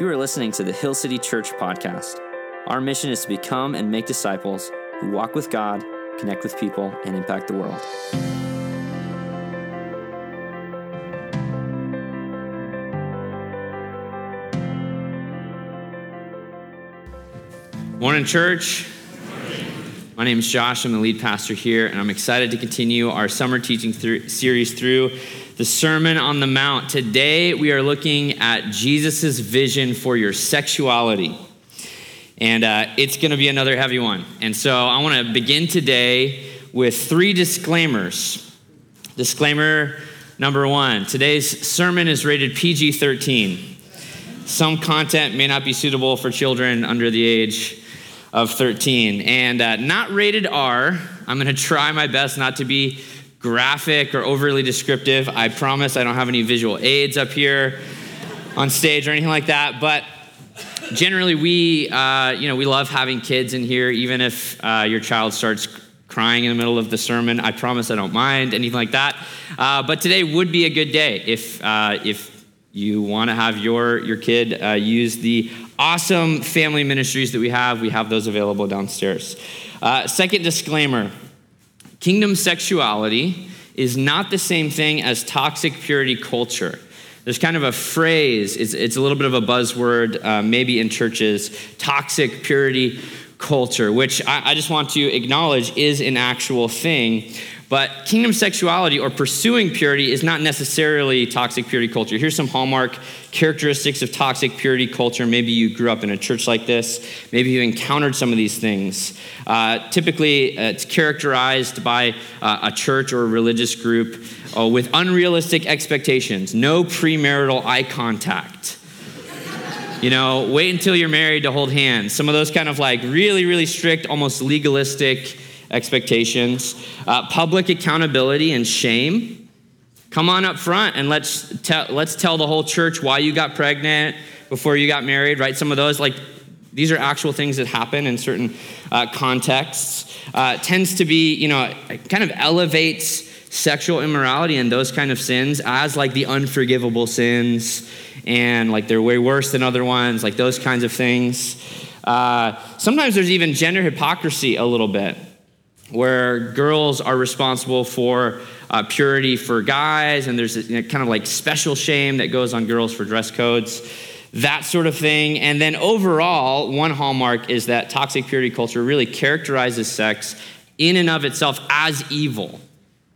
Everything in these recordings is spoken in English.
You are listening to the Hill City Church podcast. Our mission is to become and make disciples who walk with God, connect with people, and impact the world. Morning, church. My name is Josh. I'm the lead pastor here, and I'm excited to continue our summer teaching series through the Sermon on the Mount. Today, we are looking at Jesus' vision for your sexuality. And uh, it's going to be another heavy one. And so I want to begin today with three disclaimers. Disclaimer number one today's sermon is rated PG 13. Some content may not be suitable for children under the age of 13. And uh, not rated R. I'm going to try my best not to be graphic or overly descriptive. I promise I don't have any visual aids up here on stage or anything like that. But generally, we, uh, you know, we love having kids in here, even if uh, your child starts crying in the middle of the sermon. I promise I don't mind anything like that. Uh, but today would be a good day if, uh, if you want to have your, your kid uh, use the awesome family ministries that we have, we have those available downstairs. Uh, second disclaimer kingdom sexuality is not the same thing as toxic purity culture. There's kind of a phrase, it's, it's a little bit of a buzzword, uh, maybe in churches, toxic purity culture, which I, I just want to acknowledge is an actual thing. But kingdom sexuality or pursuing purity is not necessarily toxic purity culture. Here's some hallmark characteristics of toxic purity culture. Maybe you grew up in a church like this. Maybe you encountered some of these things. Uh, typically, uh, it's characterized by uh, a church or a religious group uh, with unrealistic expectations, no premarital eye contact. You know, wait until you're married to hold hands. Some of those kind of like really, really strict, almost legalistic expectations, uh, public accountability and shame. Come on up front and let's tell, let's tell the whole church why you got pregnant before you got married, right? Some of those, like, these are actual things that happen in certain uh, contexts. Uh, tends to be, you know, kind of elevates sexual immorality and those kind of sins as like the unforgivable sins and like they're way worse than other ones, like those kinds of things. Uh, sometimes there's even gender hypocrisy a little bit where girls are responsible for uh, purity for guys, and there's a, you know, kind of like special shame that goes on girls for dress codes, that sort of thing. And then overall, one hallmark is that toxic purity culture really characterizes sex in and of itself as evil.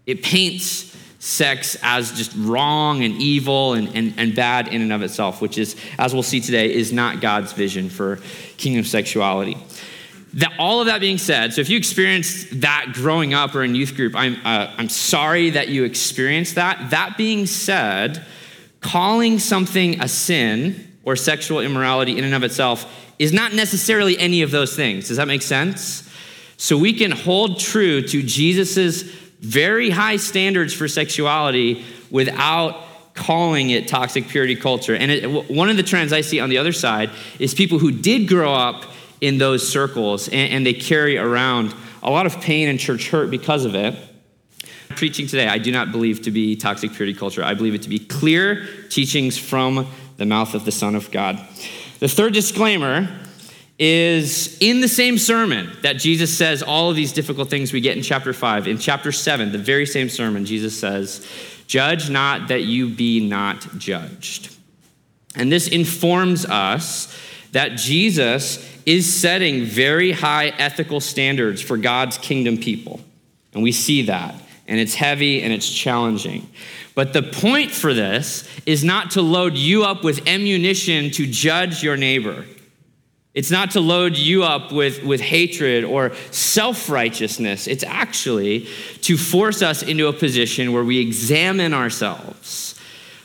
It paints sex as just wrong and evil and, and, and bad in and of itself, which is, as we'll see today, is not God's vision for kingdom sexuality. That, all of that being said, so if you experienced that growing up or in youth group, I'm, uh, I'm sorry that you experienced that. That being said, calling something a sin or sexual immorality in and of itself is not necessarily any of those things. Does that make sense? So we can hold true to Jesus's very high standards for sexuality without calling it toxic purity culture. And it, one of the trends I see on the other side is people who did grow up in those circles, and, and they carry around a lot of pain and church hurt because of it. Preaching today, I do not believe to be toxic purity culture. I believe it to be clear teachings from the mouth of the Son of God. The third disclaimer is in the same sermon that Jesus says all of these difficult things we get in chapter 5. In chapter 7, the very same sermon, Jesus says, Judge not that you be not judged. And this informs us that Jesus is setting very high ethical standards for God's kingdom people. And we see that. And it's heavy and it's challenging. But the point for this is not to load you up with ammunition to judge your neighbor. It's not to load you up with, with hatred or self righteousness. It's actually to force us into a position where we examine ourselves.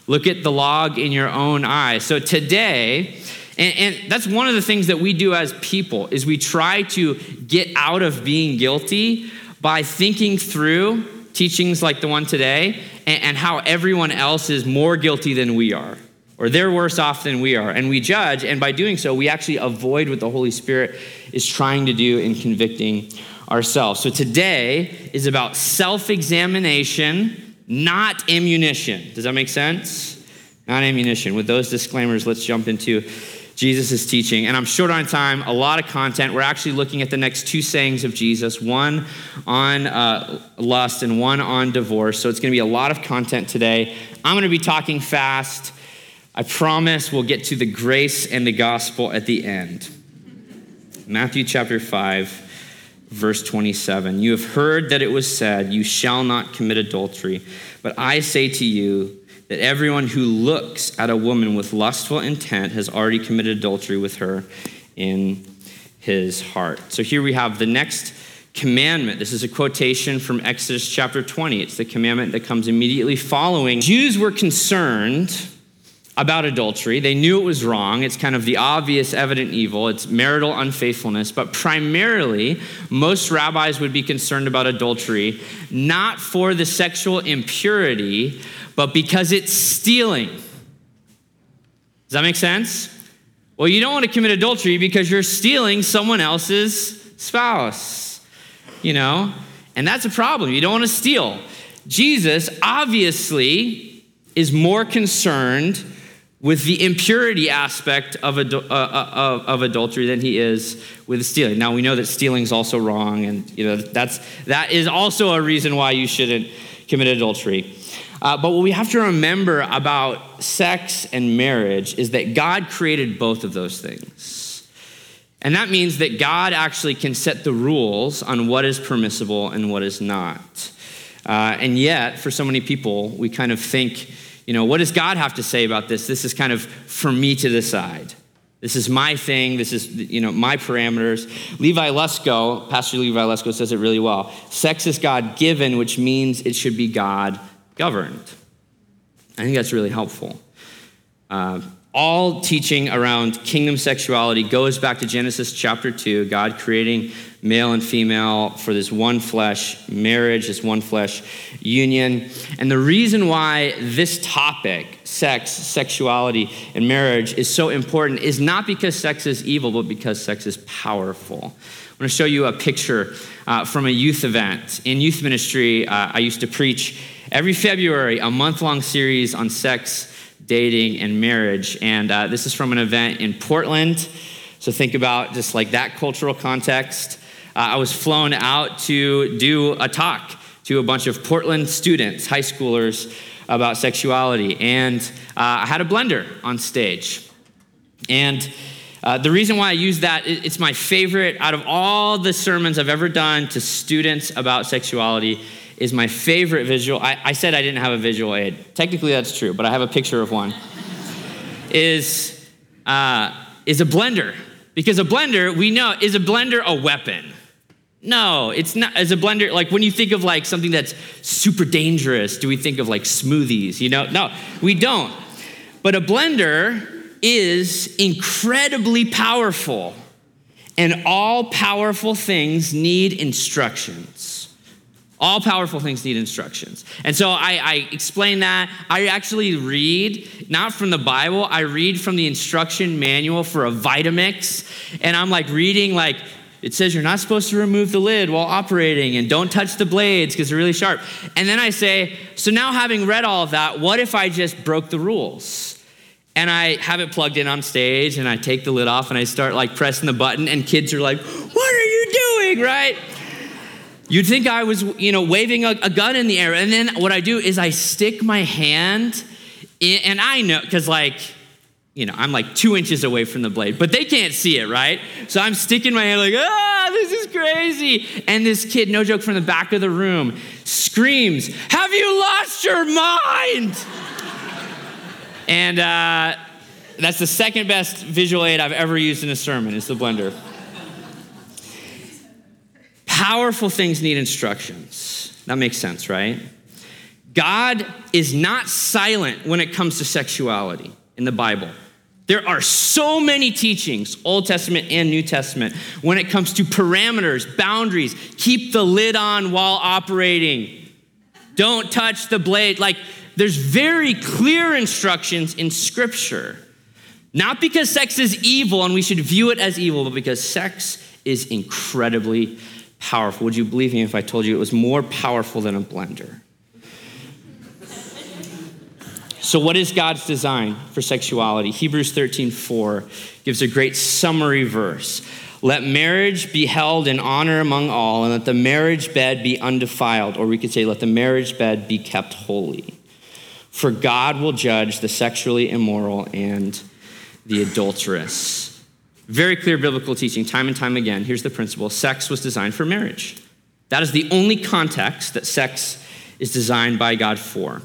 Look at the log in your own eye. So today, and, and that's one of the things that we do as people is we try to get out of being guilty by thinking through teachings like the one today and, and how everyone else is more guilty than we are or they're worse off than we are. And we judge, and by doing so, we actually avoid what the Holy Spirit is trying to do in convicting ourselves. So today is about self examination, not ammunition. Does that make sense? Not ammunition. With those disclaimers, let's jump into Jesus' is teaching. And I'm short on time, a lot of content. We're actually looking at the next two sayings of Jesus one on uh, lust and one on divorce. So it's going to be a lot of content today. I'm going to be talking fast. I promise we'll get to the grace and the gospel at the end. Matthew chapter 5, verse 27. You have heard that it was said, You shall not commit adultery. But I say to you, that everyone who looks at a woman with lustful intent has already committed adultery with her in his heart. So here we have the next commandment. This is a quotation from Exodus chapter 20. It's the commandment that comes immediately following. Jews were concerned about adultery. They knew it was wrong. It's kind of the obvious, evident evil. It's marital unfaithfulness. But primarily, most rabbis would be concerned about adultery not for the sexual impurity, but because it's stealing. Does that make sense? Well, you don't want to commit adultery because you're stealing someone else's spouse, you know? And that's a problem. You don't want to steal. Jesus obviously is more concerned with the impurity aspect of, uh, uh, of, of, adultery than he is with stealing. Now we know that stealing is also wrong, and you know that's that is also a reason why you shouldn't commit adultery. Uh, but what we have to remember about sex and marriage is that God created both of those things. And that means that God actually can set the rules on what is permissible and what is not. Uh, and yet, for so many people, we kind of think, you know, what does God have to say about this? This is kind of for me to decide. This is my thing. This is, you know, my parameters. Levi Lusko, Pastor Levi Lusko says it really well. Sex is God given, which means it should be God governed. I think that's really helpful. Uh, all teaching around kingdom sexuality goes back to Genesis chapter 2, God creating male and female for this one flesh marriage, this one flesh union. And the reason why this topic, sex, sexuality, and marriage, is so important is not because sex is evil, but because sex is powerful. I'm going to show you a picture uh, from a youth event. In youth ministry, uh, I used to preach every February a month long series on sex, dating, and marriage. And uh, this is from an event in Portland. So think about just like that cultural context. Uh, I was flown out to do a talk to a bunch of Portland students, high schoolers, about sexuality. And uh, I had a blender on stage. And uh, the reason why I use that, it's my favorite out of all the sermons I've ever done to students about sexuality is my favorite visual. I, I said I didn't have a visual aid. Technically, that's true, but I have a picture of one. is, uh, is a blender. Because a blender, we know, is a blender a weapon? No, it's not. As a blender, like when you think of like something that's super dangerous, do we think of like smoothies? You know, no, we don't. But a blender is incredibly powerful, and all powerful things need instructions. All powerful things need instructions. And so I, I, explain that. I actually read, not from the Bible, I read from the instruction manual for a Vitamix. And I'm like reading, like, it says you're not supposed to remove the lid while operating and don't touch the blades because they're really sharp. And then I say, so now having read all of that, what if I just broke the rules? And I have it plugged in on stage and I take the lid off and I start like pressing the button and kids are like, what are you doing, right? You'd think I was, you know, waving a, a, gun in the air. And then what I do is I stick my hand in, and I know, because like, you know, I'm like two inches away from the blade, but they can't see it, right? So I'm sticking my hand like, ah, this is crazy. And this kid, no joke, from the back of the room screams, Have you lost your mind? and uh, that's the second best visual aid I've ever used in a sermon, is the blender. Powerful things need instructions. That makes sense, right? God is not silent when it comes to sexuality in the Bible. There are so many teachings, Old Testament and New Testament, when it comes to parameters, boundaries, keep the lid on while operating, don't touch the blade. Like, there's very clear instructions in Scripture. Not because sex is evil and we should view it as evil, but because sex is incredibly powerful. Would you believe me if I told you it was more powerful than a blender? So, what is God's design for sexuality? Hebrews 13 4 gives a great summary verse. Let marriage be held in honor among all, and let the marriage bed be undefiled. Or we could say, let the marriage bed be kept holy. For God will judge the sexually immoral and the adulterous. Very clear biblical teaching, time and time again. Here's the principle sex was designed for marriage. That is the only context that sex is designed by God for.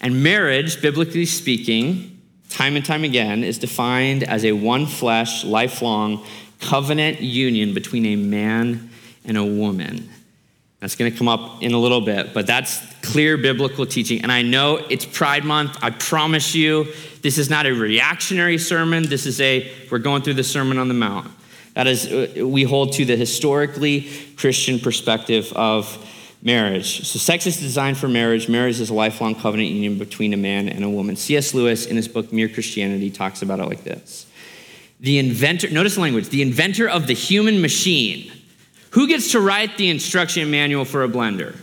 And marriage, biblically speaking, time and time again, is defined as a one flesh, lifelong covenant union between a man and a woman. That's going to come up in a little bit, but that's clear biblical teaching. And I know it's Pride Month. I promise you, this is not a reactionary sermon. This is a, we're going through the Sermon on the Mount. That is, uh, we hold to the historically Christian perspective of marriage. So, sex is designed for marriage. Marriage is a lifelong covenant union between a man and a woman. C.S. Lewis, in his book Mere Christianity, talks about it like this The inventor, notice the language, the inventor of the human machine. Who gets to write the instruction manual for a blender?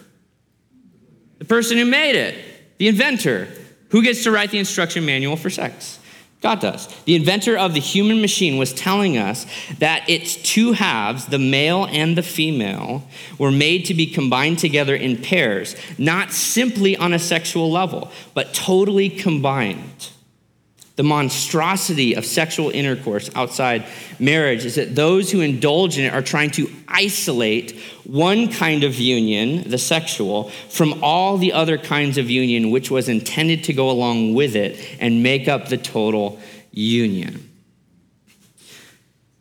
The person who made it, the inventor. Who gets to write the instruction manual for sex? God does. The inventor of the human machine was telling us that its two halves, the male and the female, were made to be combined together in pairs, not simply on a sexual level, but totally combined. The monstrosity of sexual intercourse outside marriage is that those who indulge in it are trying to isolate one kind of union, the sexual, from all the other kinds of union which was intended to go along with it and make up the total union.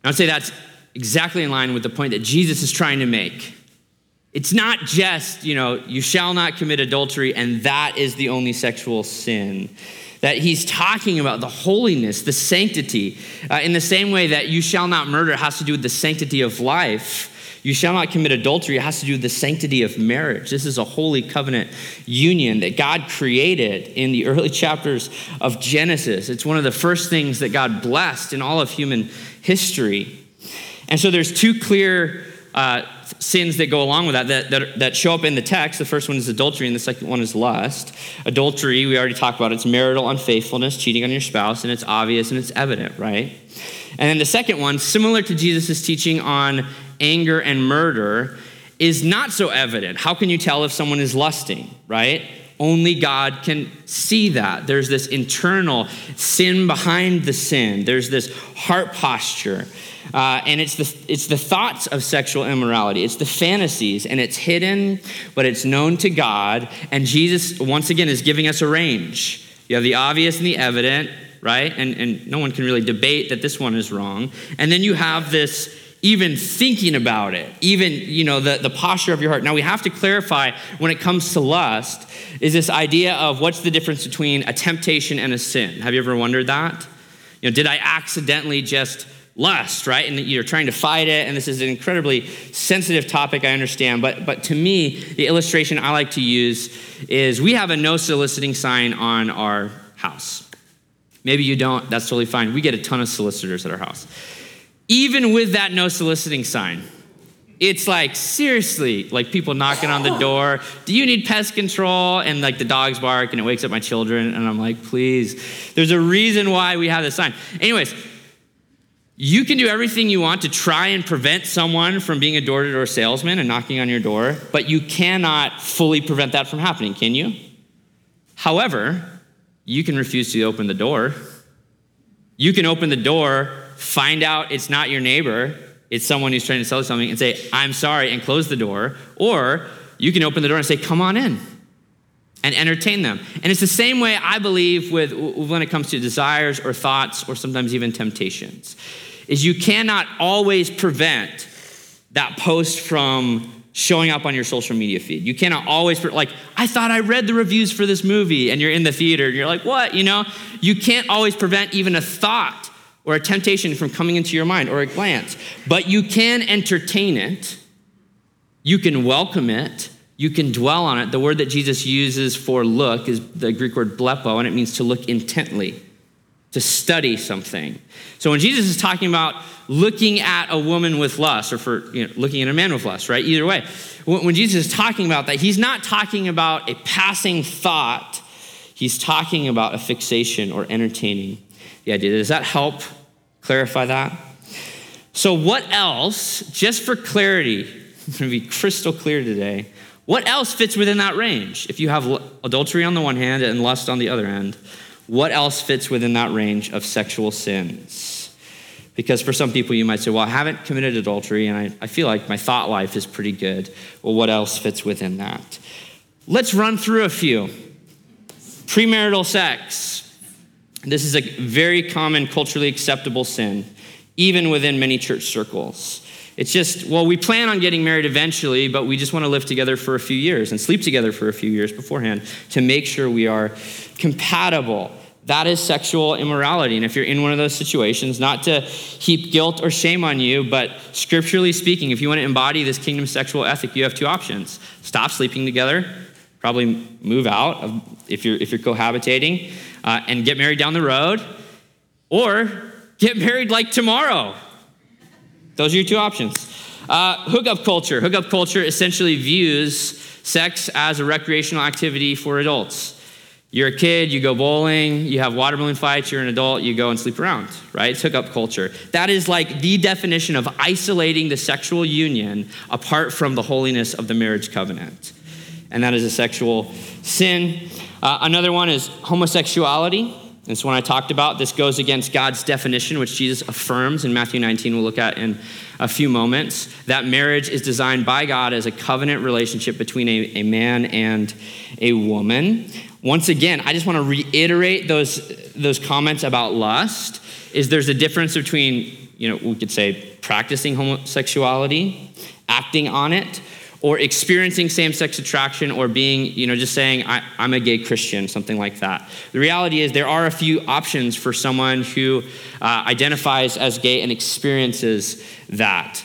I'd say that's exactly in line with the point that Jesus is trying to make. It's not just, you know, you shall not commit adultery and that is the only sexual sin that he's talking about the holiness, the sanctity, uh, in the same way that you shall not murder has to do with the sanctity of life. You shall not commit adultery. It has to do with the sanctity of marriage. This is a holy covenant union that God created in the early chapters of Genesis. It's one of the first things that God blessed in all of human history. And so there's two clear uh, sins that go along with that, that, that that show up in the text. The first one is adultery, and the second one is lust. Adultery, we already talked about, it's marital unfaithfulness, cheating on your spouse, and it's obvious and it's evident, right? And then the second one, similar to Jesus' teaching on anger and murder, is not so evident. How can you tell if someone is lusting, right? Only God can see that. There's this internal sin behind the sin, there's this heart posture. Uh, and it's the, it's the thoughts of sexual immorality. It's the fantasies, and it's hidden, but it's known to God. And Jesus, once again, is giving us a range. You have the obvious and the evident, right? And, and no one can really debate that this one is wrong. And then you have this even thinking about it, even, you know, the, the posture of your heart. Now, we have to clarify when it comes to lust is this idea of what's the difference between a temptation and a sin. Have you ever wondered that? You know, did I accidentally just lust, right? And you're trying to fight it, and this is an incredibly sensitive topic, I understand. But, but to me, the illustration I like to use is we have a no soliciting sign on our house. Maybe you don't, that's totally fine. We get a ton of solicitors at our house. Even with that no soliciting sign, it's like seriously like people knocking on the door do you need pest control and like the dogs bark and it wakes up my children and i'm like please there's a reason why we have this sign anyways you can do everything you want to try and prevent someone from being a door to door salesman and knocking on your door, but you cannot fully prevent that from happening, can you? However, you can refuse to open the door. You can open the door, find out it's not your neighbor, it's someone who's trying to sell you something, and say, I'm sorry, and close the door. Or you can open the door and say, Come on in and entertain them. And it's the same way I believe with when it comes to desires or thoughts or sometimes even temptations. Is you cannot always prevent that post from showing up on your social media feed. You cannot always like I thought I read the reviews for this movie and you're in the theater and you're like, "What?" You know? You can't always prevent even a thought or a temptation from coming into your mind or a glance, but you can entertain it. You can welcome it you can dwell on it. The word that Jesus uses for look is the Greek word blepo, and it means to look intently, to study something. So when Jesus is talking about looking at a woman with lust, or for you know, looking at a man with lust, right? Either way, when Jesus is talking about that, he's not talking about a passing thought. he's talking about a fixation or entertaining the idea. Does that help clarify that? So, what else, just for clarity, I'm going to be crystal clear today, what else fits within that range? If you have adultery on the one hand and lust on the other end, what else fits within that range of sexual sins? Because for some people, you might say, well, I haven't committed adultery and I, I feel like my thought life is pretty good. Well, what else fits within that? Let's run through a few. Premarital sex. This is a very common culturally acceptable sin, even within many church circles. It's just, well, we plan on getting married eventually, but we just want to live together for a few years and sleep together for a few years beforehand to make sure we are compatible. That is sexual immorality. And if you're in one of those situations, not to heap guilt or shame on you, but scripturally speaking, if you want to embody this kingdom sexual ethic, you have two options stop sleeping together, probably move out if you're, if you're cohabitating, uh, and get married down the road, or get married like tomorrow those are your two options. Uh, hookup culture. Hookup culture essentially views sex as a recreational activity for adults. You're a kid, you go bowling, you have water balloon fights, you're an adult, you go and sleep around, right? It's hookup culture. That is like the definition of isolating the sexual union apart from the holiness of the marriage covenant. And that is a sexual sin. Uh, another one is homosexuality. And one I talked about this goes against God's definition, which Jesus affirms in Matthew 19, we'll look at in a few moments, that marriage is designed by God as a covenant relationship between a, a man and a woman. Once again, I just want to reiterate those, those comments about lust, is there's a difference between, you know, we could say practicing homosexuality, acting on it, or experiencing same-sex attraction or being you know just saying I, am a gay christian something like that. The reality is there are a few options for someone who uh, identifies as gay and experiences that.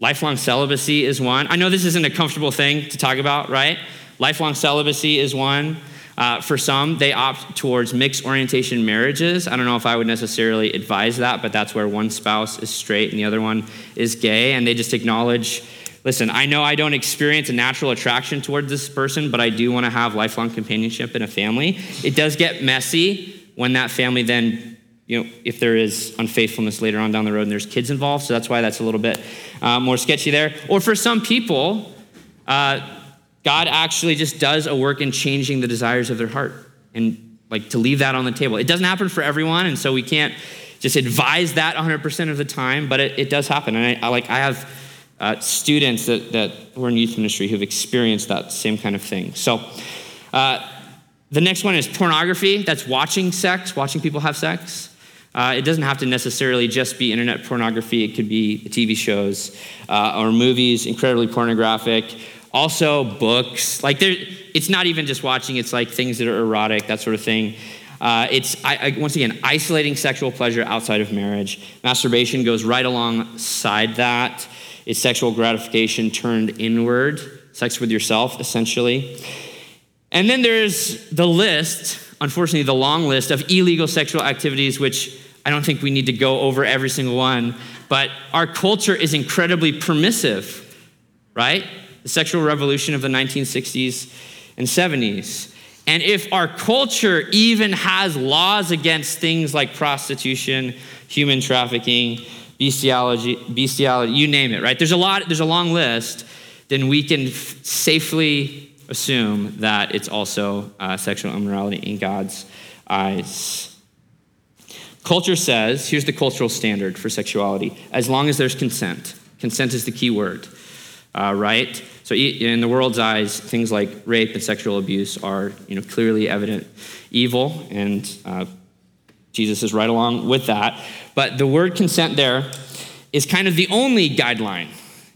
Lifelong celibacy is one. I know this isn't a comfortable thing to talk about right? Lifelong celibacy is one uh, for some, they opt towards mixed orientation marriages. I don't know if I would necessarily advise that, but that's where one spouse is straight and the other one is gay, and they just acknowledge Listen, I know I don't experience a natural attraction towards this person, but I do want to have lifelong companionship in a family. It does get messy when that family then, you know, if there is unfaithfulness later on down the road and there's kids involved. So that's why that's a little bit uh, more sketchy there. Or for some people, uh, God actually just does a work in changing the desires of their heart and like to leave that on the table. It doesn't happen for everyone, and so we can't just advise that 100% of the time, but it, it does happen. And I, I like I have uh, students that, that were in youth ministry who've experienced that same kind of thing. So, uh, the next one is pornography. That's watching sex, watching people have sex. Uh, it doesn't have to necessarily just be internet pornography, it could be TV shows uh, or movies, incredibly pornographic. Also, books. Like, there, it's not even just watching, it's like things that are erotic, that sort of thing. Uh, it's, I, I, once again, isolating sexual pleasure outside of marriage. Masturbation goes right alongside that is sexual gratification turned inward, sex with yourself, essentially. And then there's the list, unfortunately, the long list of illegal sexual activities, which I don't think we need to go over every single one, but our culture is incredibly permissive, right? The sexual revolution of the 1960s and 70s. And if our culture even has laws against things like prostitution, human trafficking, bestiality, bestiality, you name it, right? There's a lot, there's a long list, then we can f- safely assume that it's also uh, sexual immorality in God's eyes. Culture says, here's the cultural standard for sexuality as long as there's consent. Consent is the key word, uh, right? So, in the world's eyes, things like rape and sexual abuse are you know, clearly evident evil, and uh, Jesus is right along with that. But the word consent there is kind of the only guideline.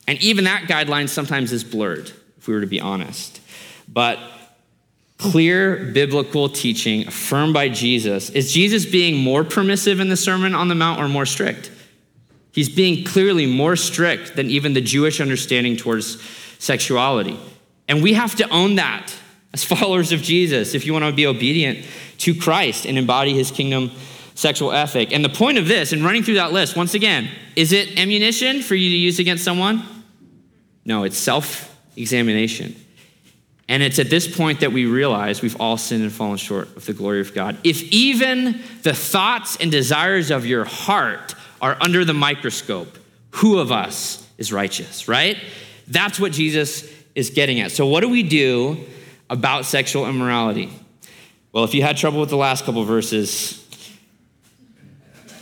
And even that guideline sometimes is blurred, if we were to be honest. But clear biblical teaching affirmed by Jesus is Jesus being more permissive in the Sermon on the Mount or more strict? He's being clearly more strict than even the Jewish understanding towards sexuality. And we have to own that as followers of Jesus if you want to be obedient to Christ and embody his kingdom sexual ethic. And the point of this, and running through that list, once again, is it ammunition for you to use against someone? No, it's self examination. And it's at this point that we realize we've all sinned and fallen short of the glory of God. If even the thoughts and desires of your heart are under the microscope, who of us is righteous, right? That's what Jesus is getting at. So, what do we do about sexual immorality? Well, if you had trouble with the last couple verses,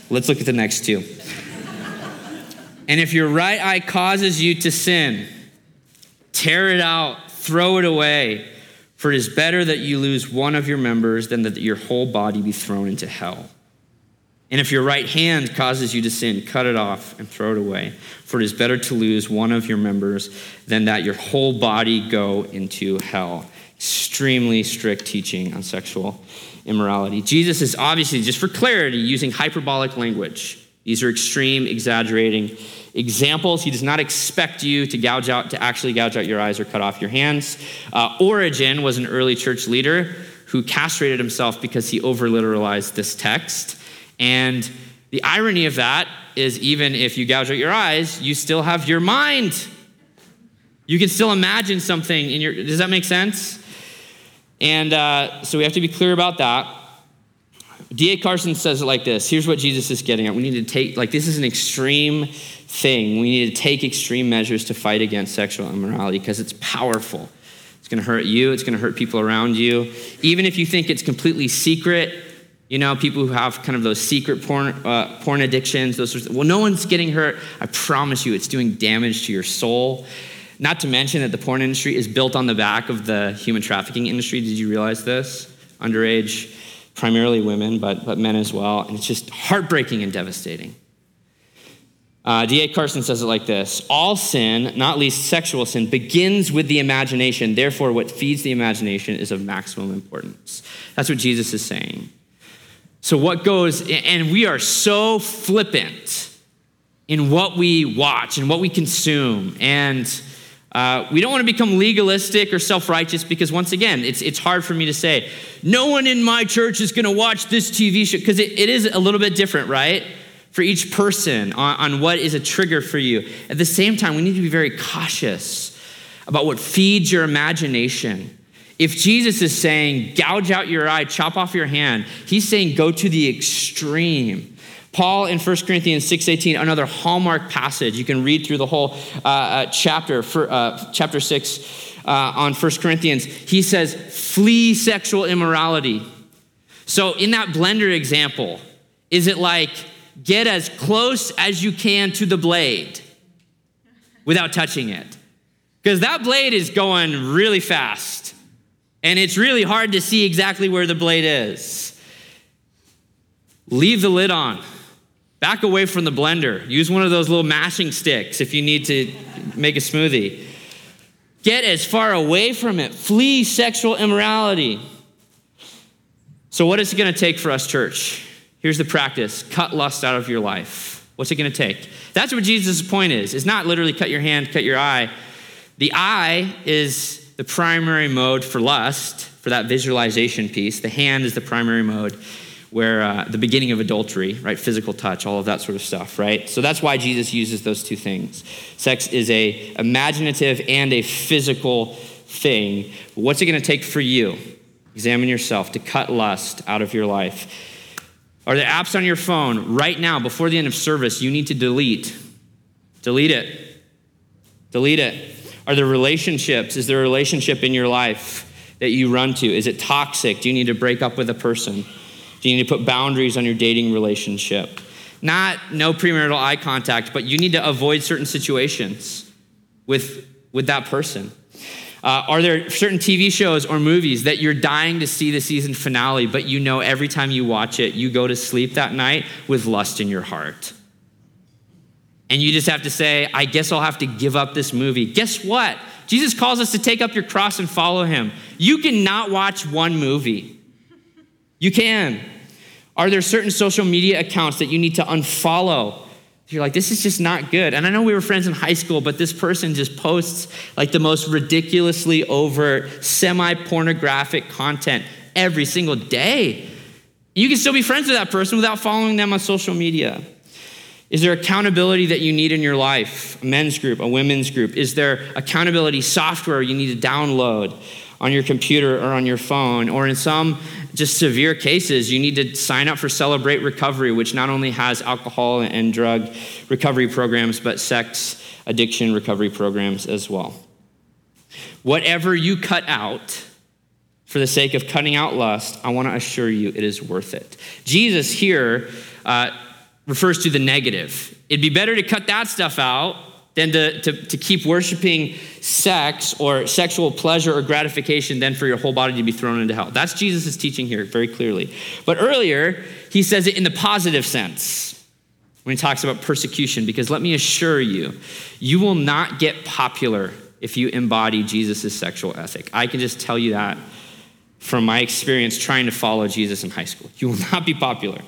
let's look at the next two. and if your right eye causes you to sin, tear it out, throw it away. For it is better that you lose one of your members than that your whole body be thrown into hell. And if your right hand causes you to sin, cut it off and throw it away. For it is better to lose one of your members than that your whole body go into hell. Extremely strict teaching on sexual immorality. Jesus is obviously, just for clarity, using hyperbolic language. These are extreme, exaggerating examples. He does not expect you to gouge out, to actually gouge out your eyes or cut off your hands. Uh, Origen was an early church leader who castrated himself because he over literalized this text. And the irony of that is, even if you gouge out your eyes, you still have your mind. You can still imagine something in your. Does that make sense? And uh, so we have to be clear about that. D.A. Carson says it like this Here's what Jesus is getting at. We need to take, like, this is an extreme thing. We need to take extreme measures to fight against sexual immorality because it's powerful. It's going to hurt you, it's going to hurt people around you. Even if you think it's completely secret, you know, people who have kind of those secret porn, uh, porn addictions, those sorts of, well, no one's getting hurt. I promise you, it's doing damage to your soul. Not to mention that the porn industry is built on the back of the human trafficking industry. Did you realize this? Underage, primarily women, but, but men as well. And it's just heartbreaking and devastating. Uh, D.A. Carson says it like this All sin, not least sexual sin, begins with the imagination. Therefore, what feeds the imagination is of maximum importance. That's what Jesus is saying. So, what goes, and we are so flippant in what we watch and what we consume. And uh, we don't want to become legalistic or self righteous because, once again, it's, it's hard for me to say, no one in my church is going to watch this TV show, because it, it is a little bit different, right? For each person on, on what is a trigger for you. At the same time, we need to be very cautious about what feeds your imagination if Jesus is saying, gouge out your eye, chop off your hand, he's saying, go to the extreme. Paul in 1 Corinthians 6.18, another hallmark passage. You can read through the whole uh, uh, chapter, for, uh, chapter 6 uh, on 1 Corinthians. He says, flee sexual immorality. So in that blender example, is it like get as close as you can to the blade without touching it? Because that blade is going really fast. And it's really hard to see exactly where the blade is. Leave the lid on. Back away from the blender. Use one of those little mashing sticks if you need to make a smoothie. Get as far away from it. Flee sexual immorality. So, what is it going to take for us, church? Here's the practice cut lust out of your life. What's it going to take? That's what Jesus' point is. It's not literally cut your hand, cut your eye. The eye is the primary mode for lust, for that visualization piece. The hand is the primary mode where uh, the beginning of adultery, right? Physical touch, all of that sort of stuff, right? So that's why Jesus uses those two things. Sex is a imaginative and a physical thing. What's it going to take for you? Examine yourself to cut lust out of your life. Are there apps on your phone right now before the end of service you need to delete? Delete it. Delete it. Are there relationships? Is there a relationship in your life that you run to? Is it toxic? Do you need to break up with a person? Do you need to put boundaries on your dating relationship? Not no premarital eye contact, but you need to avoid certain situations with, with that person. Uh, are there certain TV shows or movies that you're dying to see the season finale, but you know every time you watch it, you go to sleep that night with lust in your heart? And you just have to say, I guess I'll have to give up this movie. Guess what? Jesus calls us to take up your cross and follow him. You cannot watch one movie. You can. Are there certain social media accounts that you need to unfollow? You're like, this is just not good. And I know we were friends in high school, but this person just posts like the most ridiculously over, semi pornographic content every single day. You can still be friends with that person without following them on social media. Is there accountability that you need in your life? A men's group, a women's group? Is there accountability software you need to download? on your computer or on your phone, or in some just severe cases, you need to sign up for Celebrate Recovery, which not only has alcohol and drug recovery programs, but sex addiction recovery programs as well. Whatever you cut out, for the sake of cutting out lust, I want to assure you it is worth it. Jesus here uh, refers to the negative. It'd be better to cut that stuff out than to, to, to keep worshiping sex or sexual pleasure or gratification than for your whole body to be thrown into hell. That's Jesus' teaching here very clearly. But earlier, he says it in the positive sense when he talks about persecution, because let me assure you, you will not get popular if you embody Jesus' sexual ethic. I can just tell you that from my experience trying to follow Jesus in high school. You will not be popular.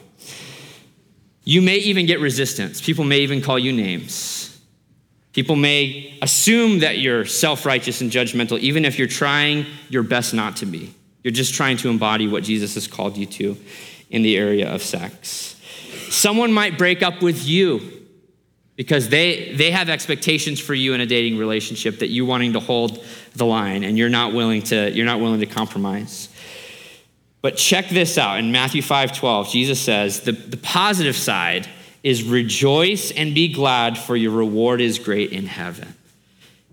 You may even get resistance. People may even call you names. People may assume that you're self righteous and judgmental, even if you're trying your best not to be. You're just trying to embody what Jesus has called you to in the area of sex. Someone might break up with you because they, they have expectations for you in a dating relationship that you wanting to hold the line and you're not willing to, you're not willing to compromise. But check this out in Matthew 5 12, Jesus says, the, the positive side is rejoice and be glad, for your reward is great in heaven.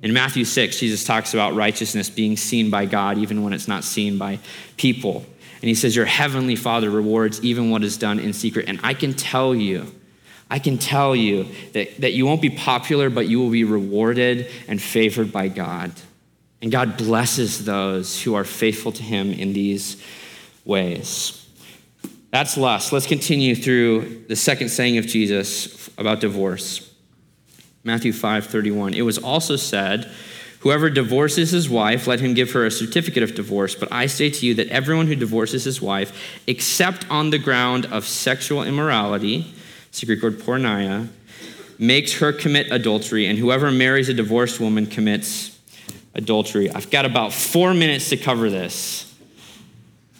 In Matthew 6, Jesus talks about righteousness being seen by God even when it's not seen by people. And he says, Your heavenly Father rewards even what is done in secret. And I can tell you, I can tell you that, that you won't be popular, but you will be rewarded and favored by God. And God blesses those who are faithful to Him in these ways. That's lust. Let's continue through the second saying of Jesus about divorce. Matthew 5 31. It was also said, Whoever divorces his wife, let him give her a certificate of divorce. But I say to you that everyone who divorces his wife, except on the ground of sexual immorality, the Greek word porneia, makes her commit adultery, and whoever marries a divorced woman commits adultery. I've got about four minutes to cover this.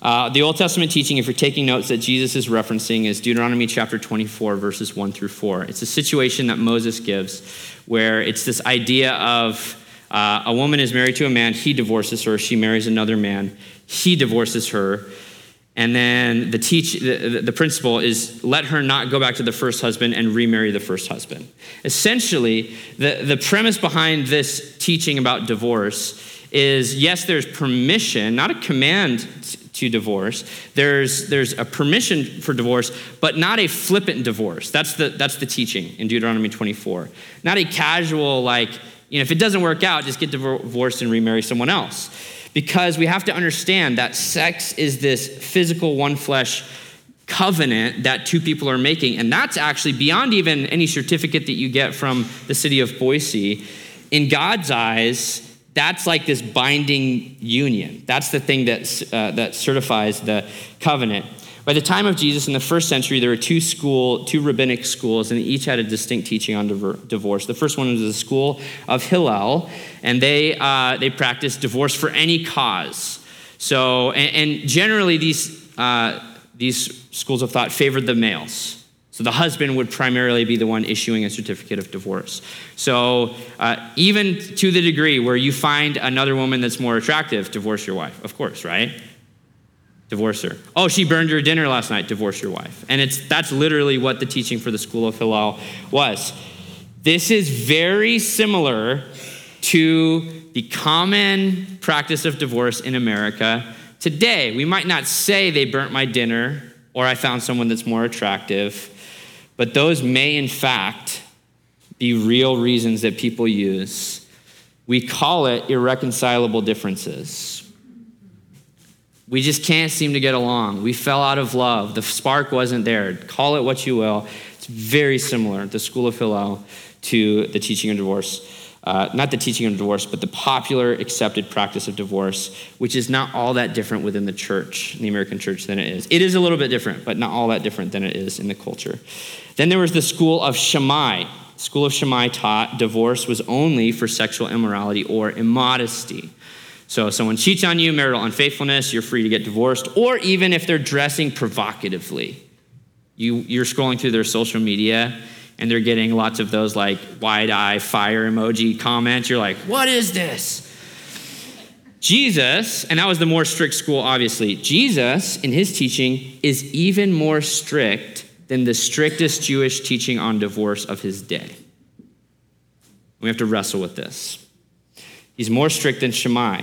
Uh, the Old Testament teaching, if you're taking notes, that Jesus is referencing is Deuteronomy chapter 24, verses 1 through 4. It's a situation that Moses gives where it's this idea of uh, a woman is married to a man, he divorces her, she marries another man, he divorces her. And then the, teach, the, the principle is let her not go back to the first husband and remarry the first husband. Essentially, the, the premise behind this teaching about divorce is yes, there's permission, not a command to divorce. There's, there's a permission for divorce, but not a flippant divorce. That's the, that's the teaching in Deuteronomy 24. Not a casual, like, you know, if it doesn't work out, just get divorced and remarry someone else because we have to understand that sex is this physical one flesh covenant that two people are making. And that's actually beyond even any certificate that you get from the city of Boise. In God's eyes, that's like this binding union. That's the thing that, uh, that certifies the covenant. By the time of Jesus in the first century, there were two school, two rabbinic schools, and each had a distinct teaching on divorce. The first one was the school of Hillel, and they uh, they practiced divorce for any cause. So, and, and generally these uh, these schools of thought favored the males. So the husband would primarily be the one issuing a certificate of divorce. So uh, even to the degree where you find another woman that's more attractive, divorce your wife, of course, right? divorce her. Oh, she burned your dinner last night, divorce your wife. And it's that's literally what the teaching for the school of Hillel was. This is very similar to the common practice of divorce in America today. We might not say they burnt my dinner or I found someone that's more attractive, but those may in fact be real reasons that people use. We call it irreconcilable differences we just can't seem to get along. We fell out of love. The spark wasn't there. Call it what you will. It's very similar, the School of Hillel, to the teaching of divorce. Uh, not the teaching of divorce, but the popular accepted practice of divorce, which is not all that different within the church, the American church, than it is. It is a little bit different, but not all that different than it is in the culture. Then there was the school of Shammai. School of Shammai taught divorce was only for sexual immorality or immodesty. So if someone cheats on you, marital unfaithfulness, you're free to get divorced, or even if they're dressing provocatively. You, you're scrolling through their social media and they're getting lots of those like wide eye fire emoji comments. You're like, what is this? Jesus, and that was the more strict school, obviously, Jesus, in his teaching, is even more strict than the strictest Jewish teaching on divorce of his day. We have to wrestle with this. He's more strict than Shammai.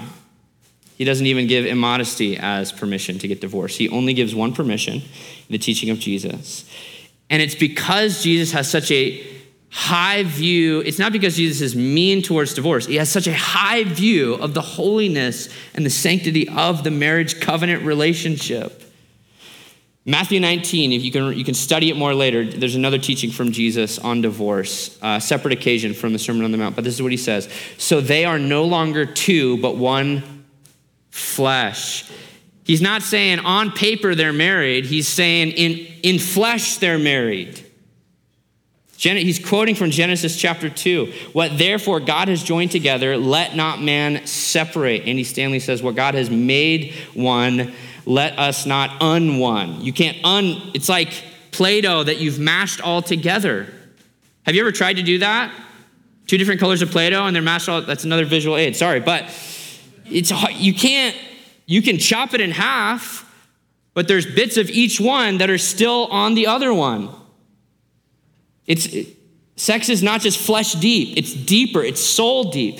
He doesn't even give immodesty as permission to get divorced. He only gives one permission the teaching of Jesus. And it's because Jesus has such a high view. It's not because Jesus is mean towards divorce. He has such a high view of the holiness and the sanctity of the marriage covenant relationship. Matthew 19, if you can, you can study it more later, there's another teaching from Jesus on divorce, a separate occasion from the Sermon on the Mount, but this is what he says. So they are no longer two, but one flesh. He's not saying on paper they're married, he's saying in, in flesh they're married. He's quoting from Genesis chapter 2. What therefore God has joined together, let not man separate. Andy Stanley says, What God has made one, let us not unone. You can't un, it's like Play Doh that you've mashed all together. Have you ever tried to do that? Two different colors of Play Doh and they're mashed all, that's another visual aid, sorry. But it's, you can't, you can chop it in half, but there's bits of each one that are still on the other one. It's it, sex is not just flesh deep, it's deeper, it's soul deep.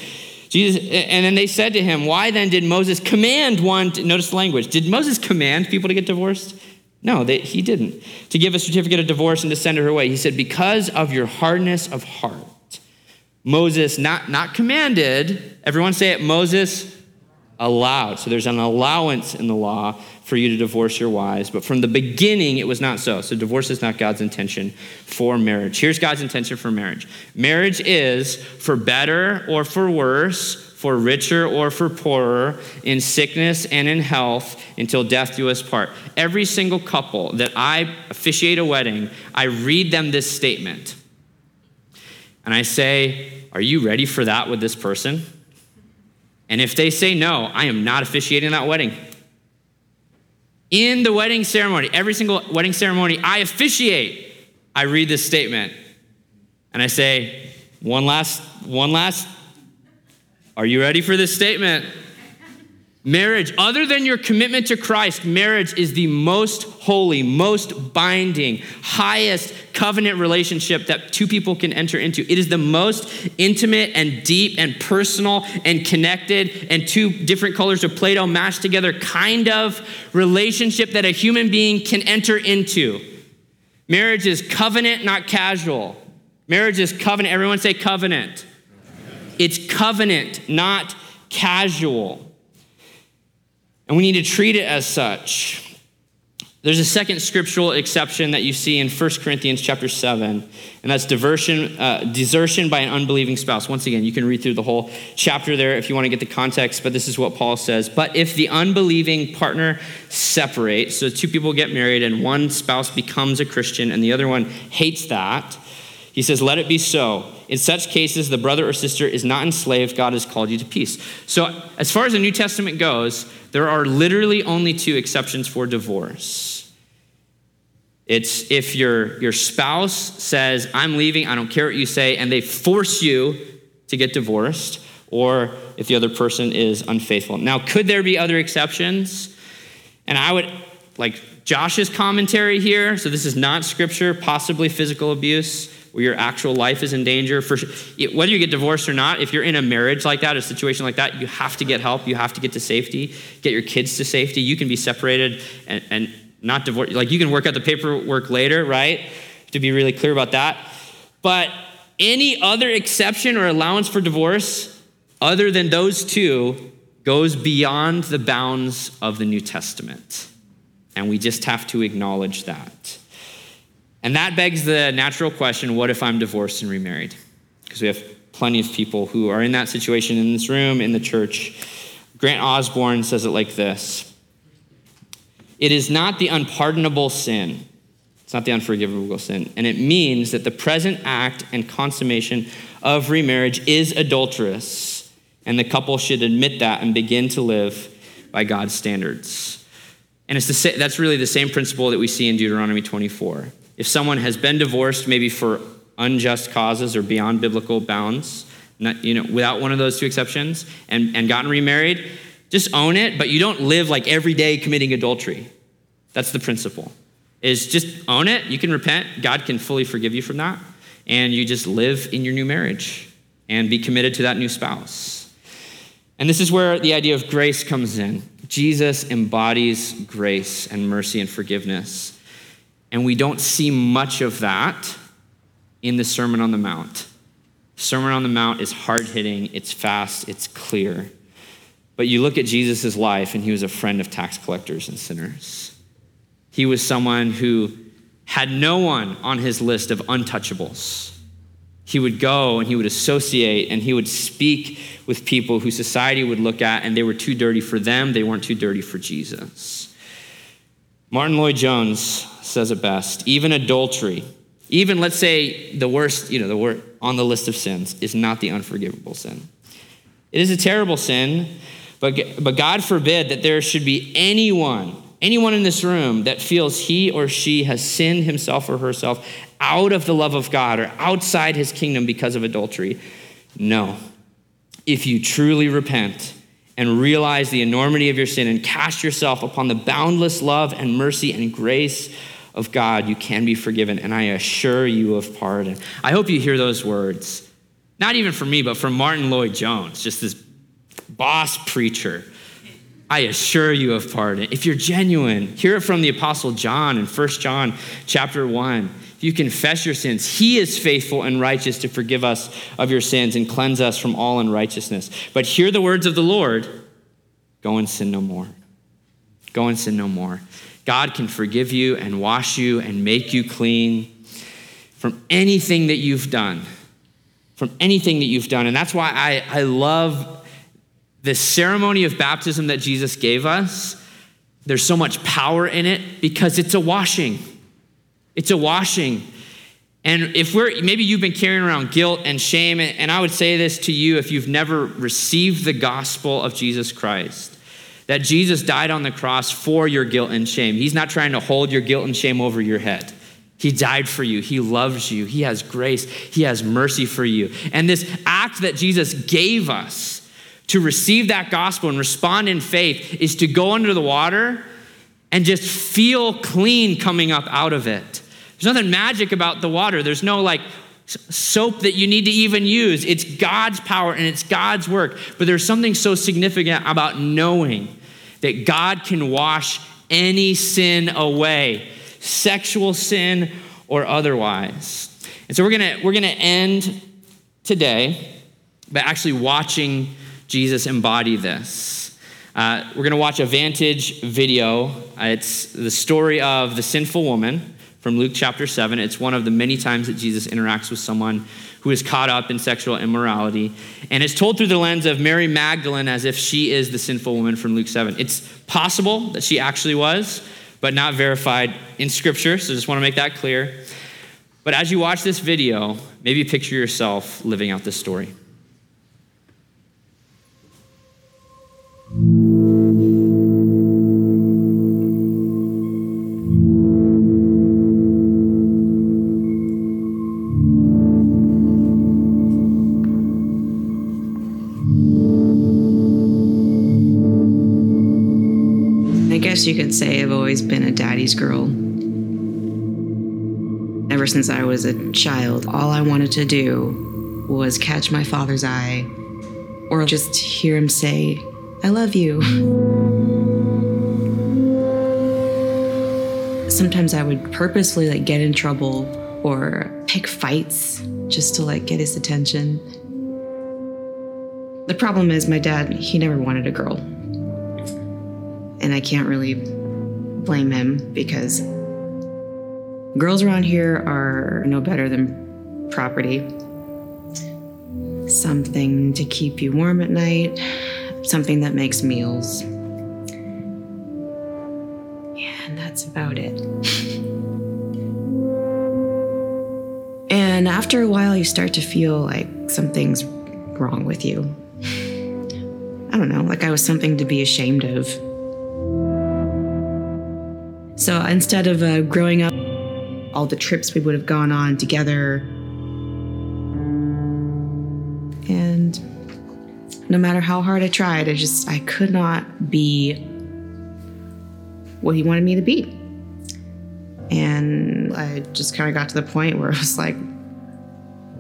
Jesus, and then they said to him, Why then did Moses command one? To, notice the language. Did Moses command people to get divorced? No, they, he didn't. To give a certificate of divorce and to send her away. He said, Because of your hardness of heart. Moses, not, not commanded, everyone say it, Moses allowed. So there's an allowance in the law for you to divorce your wives. But from the beginning, it was not so. So divorce is not God's intention for marriage. Here's God's intention for marriage marriage is for better or for worse. For richer or for poorer, in sickness and in health, until death do us part. Every single couple that I officiate a wedding, I read them this statement. And I say, Are you ready for that with this person? And if they say no, I am not officiating that wedding. In the wedding ceremony, every single wedding ceremony I officiate, I read this statement and I say, one last, one last, are you ready for this statement? Marriage, other than your commitment to Christ, marriage is the most holy, most binding, highest covenant relationship that two people can enter into. It is the most intimate and deep and personal and connected and two different colors of Play Doh mashed together kind of relationship that a human being can enter into. Marriage is covenant, not casual. Marriage is covenant. Everyone say covenant. It's covenant, not casual and we need to treat it as such. There's a second scriptural exception that you see in 1 Corinthians chapter 7, and that's diversion, uh, desertion by an unbelieving spouse. Once again, you can read through the whole chapter there if you want to get the context, but this is what Paul says. But if the unbelieving partner separates, so two people get married and one spouse becomes a Christian and the other one hates that, he says, Let it be so. In such cases, the brother or sister is not enslaved. God has called you to peace. So, as far as the New Testament goes, there are literally only two exceptions for divorce. It's if your, your spouse says, I'm leaving, I don't care what you say, and they force you to get divorced, or if the other person is unfaithful. Now, could there be other exceptions? And I would, like Josh's commentary here, so this is not scripture, possibly physical abuse where your actual life is in danger. For whether you get divorced or not, if you're in a marriage like that, a situation like that, you have to get help. You have to get to safety, get your kids to safety. You can be separated and, and not divorce. Like you can work out the paperwork later, right? To be really clear about that. But any other exception or allowance for divorce other than those two goes beyond the bounds of the New Testament. And we just have to acknowledge that. And that begs the natural question what if I'm divorced and remarried? Because we have plenty of people who are in that situation in this room, in the church. Grant Osborne says it like this It is not the unpardonable sin, it's not the unforgivable sin. And it means that the present act and consummation of remarriage is adulterous, and the couple should admit that and begin to live by God's standards. And it's the, that's really the same principle that we see in Deuteronomy 24 if someone has been divorced, maybe for unjust causes or beyond biblical bounds, not, you know, without one of those two exceptions, and, and gotten remarried, just own it, but you don't live like every day committing adultery. That's the principle. Is just own it, you can repent, God can fully forgive you from that, and you just live in your new marriage and be committed to that new spouse. And this is where the idea of grace comes in. Jesus embodies grace and mercy and forgiveness. And we don't see much of that in the Sermon on the Mount. Sermon on the Mount is hard hitting, it's fast, it's clear. But you look at Jesus' life, and he was a friend of tax collectors and sinners. He was someone who had no one on his list of untouchables. He would go and he would associate and he would speak with people who society would look at and they were too dirty for them, they weren't too dirty for Jesus. Martyn Lloyd-Jones says it best even adultery, even let's say the worst, you know, the worst on the list of sins is not the unforgivable sin. It is a terrible sin, but, but God forbid that there should be anyone, anyone in this room that feels he or she has sinned himself or herself out of the love of God or outside his kingdom because of adultery. No. If you truly repent and realize the enormity of your sin and cast yourself upon the boundless love and mercy and grace of God, you can be forgiven, and I assure you of pardon. I hope you hear those words. Not even from me, but from Martyn Lloyd-Jones, just this boss preacher. I assure you of pardon. If you're genuine, hear it from the apostle John in 1 John chapter 1. You confess your sins, he is faithful and righteous to forgive us of your sins and cleanse us from all unrighteousness. But hear the words of the Lord go and sin no more. Go and sin no more. God can forgive you and wash you and make you clean from anything that you've done. From anything that you've done. And that's why I, I love the ceremony of baptism that Jesus gave us, there's so much power in it because it's a washing. It's a washing. And if we're, maybe you've been carrying around guilt and shame, and I would say this to you if you've never received the gospel of Jesus Christ that Jesus died on the cross for your guilt and shame. He's not trying to hold your guilt and shame over your head. He died for you. He loves you. He has grace. He has mercy for you. And this act that Jesus gave us to receive that gospel and respond in faith is to go under the water and just feel clean coming up out of it. There's nothing magic about the water. There's no like soap that you need to even use. It's God's power and it's God's work. But there's something so significant about knowing that God can wash any sin away, sexual sin or otherwise. And so we're going to we're going to end today by actually watching Jesus embody this. Uh, we're going to watch a Vantage video. Uh, it's the story of the sinful woman from Luke chapter 7. It's one of the many times that Jesus interacts with someone who is caught up in sexual immorality. And it's told through the lens of Mary Magdalene as if she is the sinful woman from Luke 7. It's possible that she actually was, but not verified in Scripture. So just want to make that clear. But as you watch this video, maybe picture yourself living out this story. You could say I've always been a daddy's girl. Ever since I was a child, all I wanted to do was catch my father's eye or just hear him say, I love you. Sometimes I would purposely like get in trouble or pick fights just to like get his attention. The problem is my dad, he never wanted a girl. And I can't really blame him because girls around here are no better than property. Something to keep you warm at night, something that makes meals. And that's about it. and after a while, you start to feel like something's wrong with you. I don't know, like I was something to be ashamed of. So instead of uh, growing up, all the trips we would have gone on together, and no matter how hard I tried, I just I could not be what he wanted me to be. And I just kind of got to the point where it was like,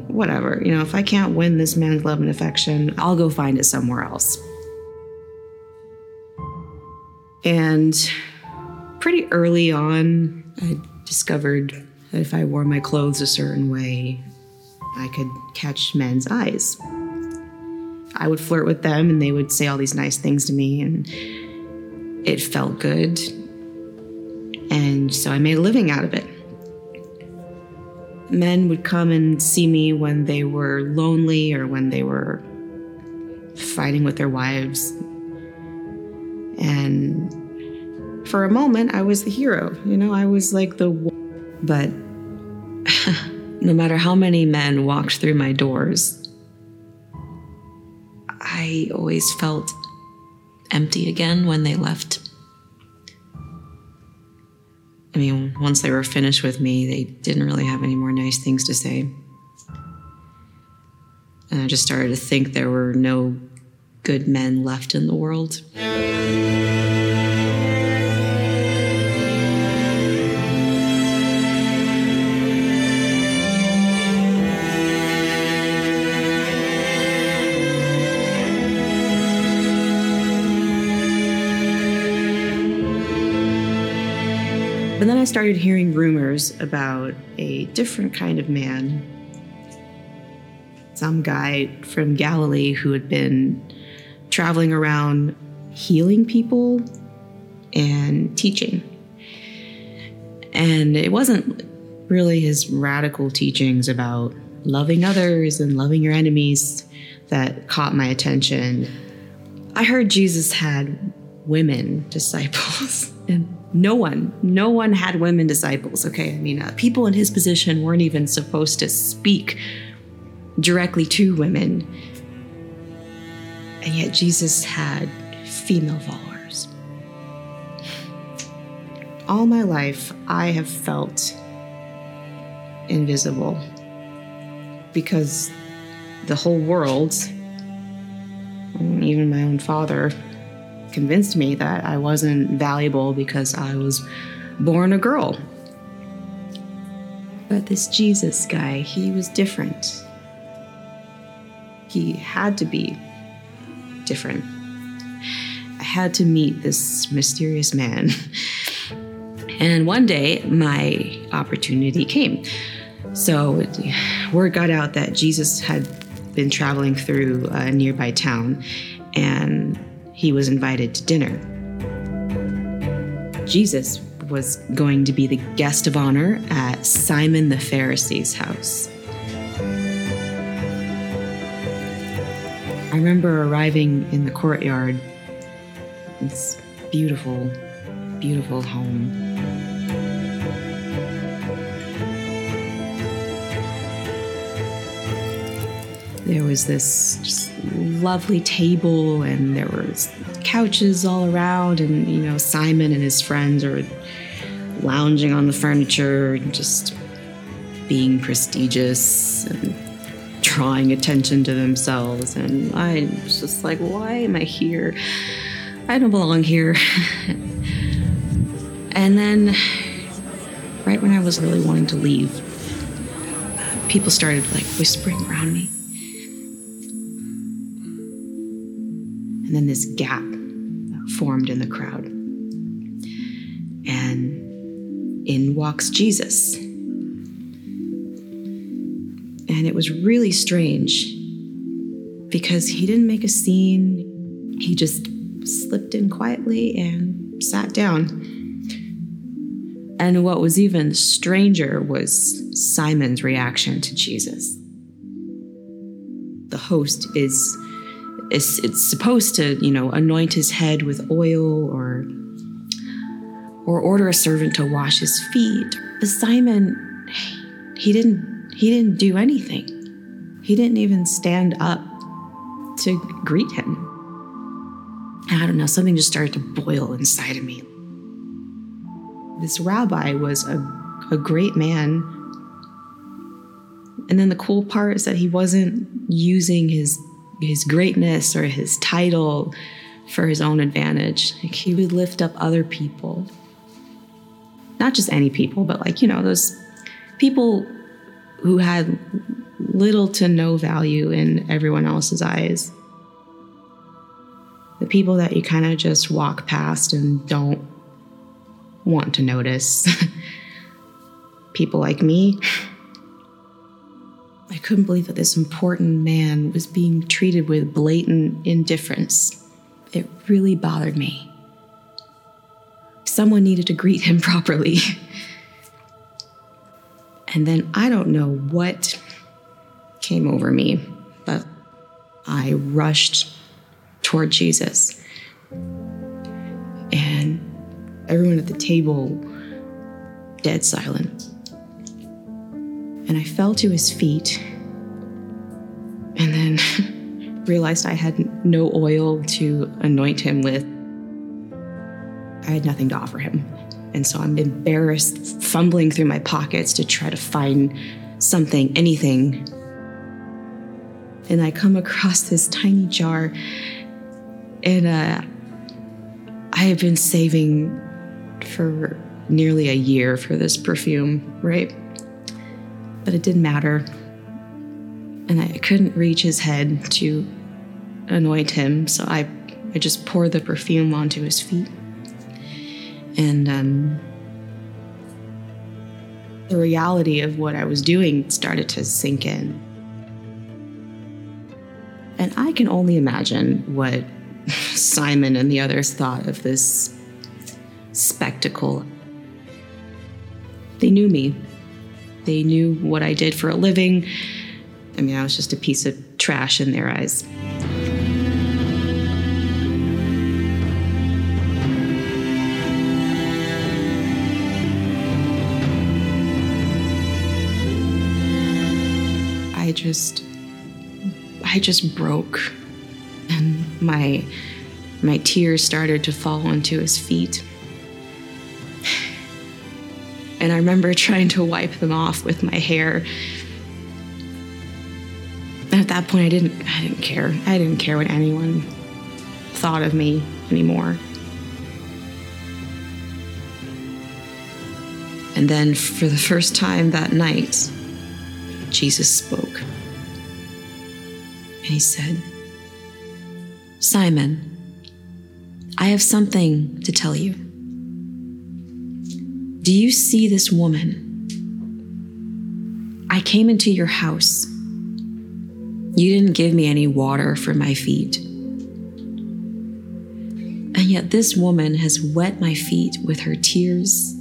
whatever, you know, if I can't win this man's love and affection, I'll go find it somewhere else. And pretty early on, I discovered that if I wore my clothes a certain way, I could catch men's eyes. I would flirt with them and they would say all these nice things to me, and it felt good. And so I made a living out of it. Men would come and see me when they were lonely or when they were fighting with their wives. And for a moment, I was the hero. You know, I was like the. But no matter how many men walked through my doors, I always felt empty again when they left. I mean, once they were finished with me, they didn't really have any more nice things to say. And I just started to think there were no good men left in the world. But then I started hearing rumors about a different kind of man. Some guy from Galilee who had been traveling around healing people and teaching. And it wasn't really his radical teachings about loving others and loving your enemies that caught my attention. I heard Jesus had women disciples and no one, no one had women disciples. Okay, I mean, uh, people in his position weren't even supposed to speak directly to women. And yet Jesus had female followers. All my life, I have felt invisible because the whole world, even my own father, convinced me that I wasn't valuable because I was born a girl. But this Jesus guy, he was different. He had to be different. I had to meet this mysterious man. And one day, my opportunity came. So, word got out that Jesus had been traveling through a nearby town, and he was invited to dinner. Jesus was going to be the guest of honor at Simon the Pharisee's house. I remember arriving in the courtyard. This beautiful, beautiful home. There was this lovely table, and there were couches all around, and you know Simon and his friends are lounging on the furniture, and just being prestigious and drawing attention to themselves. And I was just like, why am I here? I don't belong here. and then, right when I was really wanting to leave, people started like whispering around me. And then this gap formed in the crowd. And in walks Jesus. And it was really strange because he didn't make a scene. He just slipped in quietly and sat down. And what was even stranger was Simon's reaction to Jesus. The host is it's, it's supposed to, you know, anoint his head with oil or or order a servant to wash his feet. But Simon, he didn't he didn't do anything. He didn't even stand up to greet him. I don't know, something just started to boil inside of me. This rabbi was a, a great man. And then the cool part is that he wasn't using his his greatness or his title for his own advantage. Like he would lift up other people. Not just any people, but like, you know, those people who had little to no value in everyone else's eyes. The people that you kind of just walk past and don't want to notice. people like me. I couldn't believe that this important man was being treated with blatant indifference. It really bothered me. Someone needed to greet him properly. and then I don't know what came over me, but I rushed toward Jesus. And everyone at the table dead silent. And I fell to his feet and then realized I had no oil to anoint him with. I had nothing to offer him. And so I'm embarrassed, fumbling through my pockets to try to find something, anything. And I come across this tiny jar, and uh, I have been saving for nearly a year for this perfume, right? But it didn't matter. And I couldn't reach his head to anoint him, so I, I just poured the perfume onto his feet. And um, the reality of what I was doing started to sink in. And I can only imagine what Simon and the others thought of this spectacle. They knew me, they knew what I did for a living. I mean, I was just a piece of trash in their eyes. I just I just broke and my my tears started to fall onto his feet. And I remember trying to wipe them off with my hair. And at that point I didn't I didn't care. I didn't care what anyone thought of me anymore. And then for the first time that night, Jesus spoke. And he said, Simon, I have something to tell you. Do you see this woman? I came into your house. You didn't give me any water for my feet. And yet, this woman has wet my feet with her tears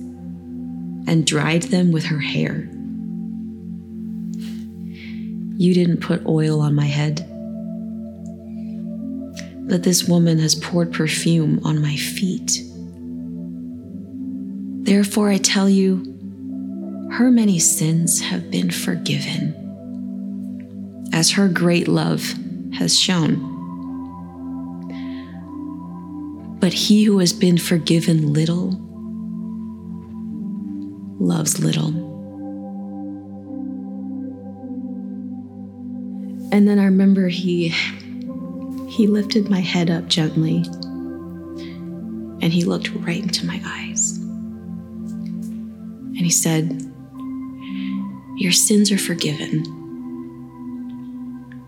and dried them with her hair. You didn't put oil on my head, but this woman has poured perfume on my feet. Therefore, I tell you, her many sins have been forgiven, as her great love has shown. But he who has been forgiven little loves little. And then I remember he he lifted my head up gently and he looked right into my eyes. And he said, Your sins are forgiven.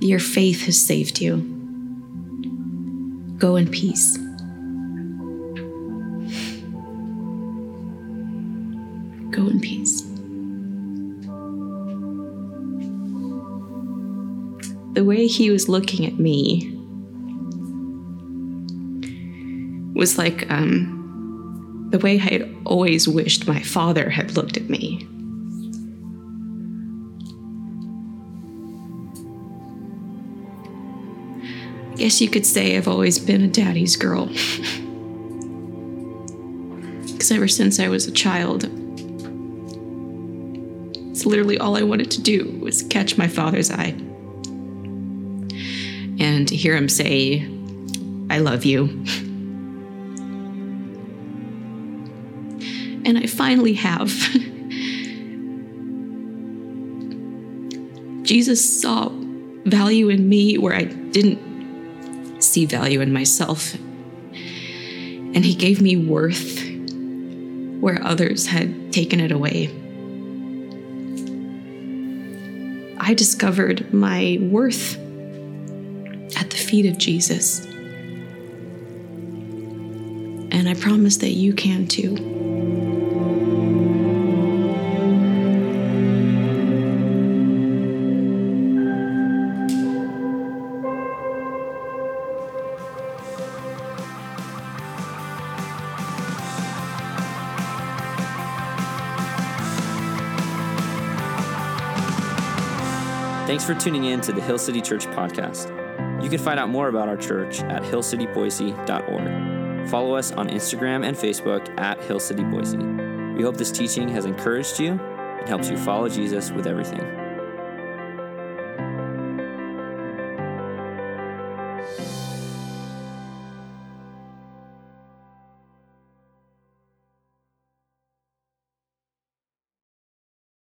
Your faith has saved you. Go in peace. Go in peace. The way he was looking at me was like um, the way I had always wished my father had looked at me. I guess you could say I've always been a daddy's girl. Because ever since I was a child, it's literally all I wanted to do was catch my father's eye. And to hear him say, I love you. finally have. Jesus saw value in me where I didn't see value in myself. And He gave me worth where others had taken it away. I discovered my worth at the feet of Jesus. And I promise that you can too. For tuning in to the Hill City Church podcast. You can find out more about our church at hillcityboise.org. Follow us on Instagram and Facebook at Hill City Boise. We hope this teaching has encouraged you and helps you follow Jesus with everything.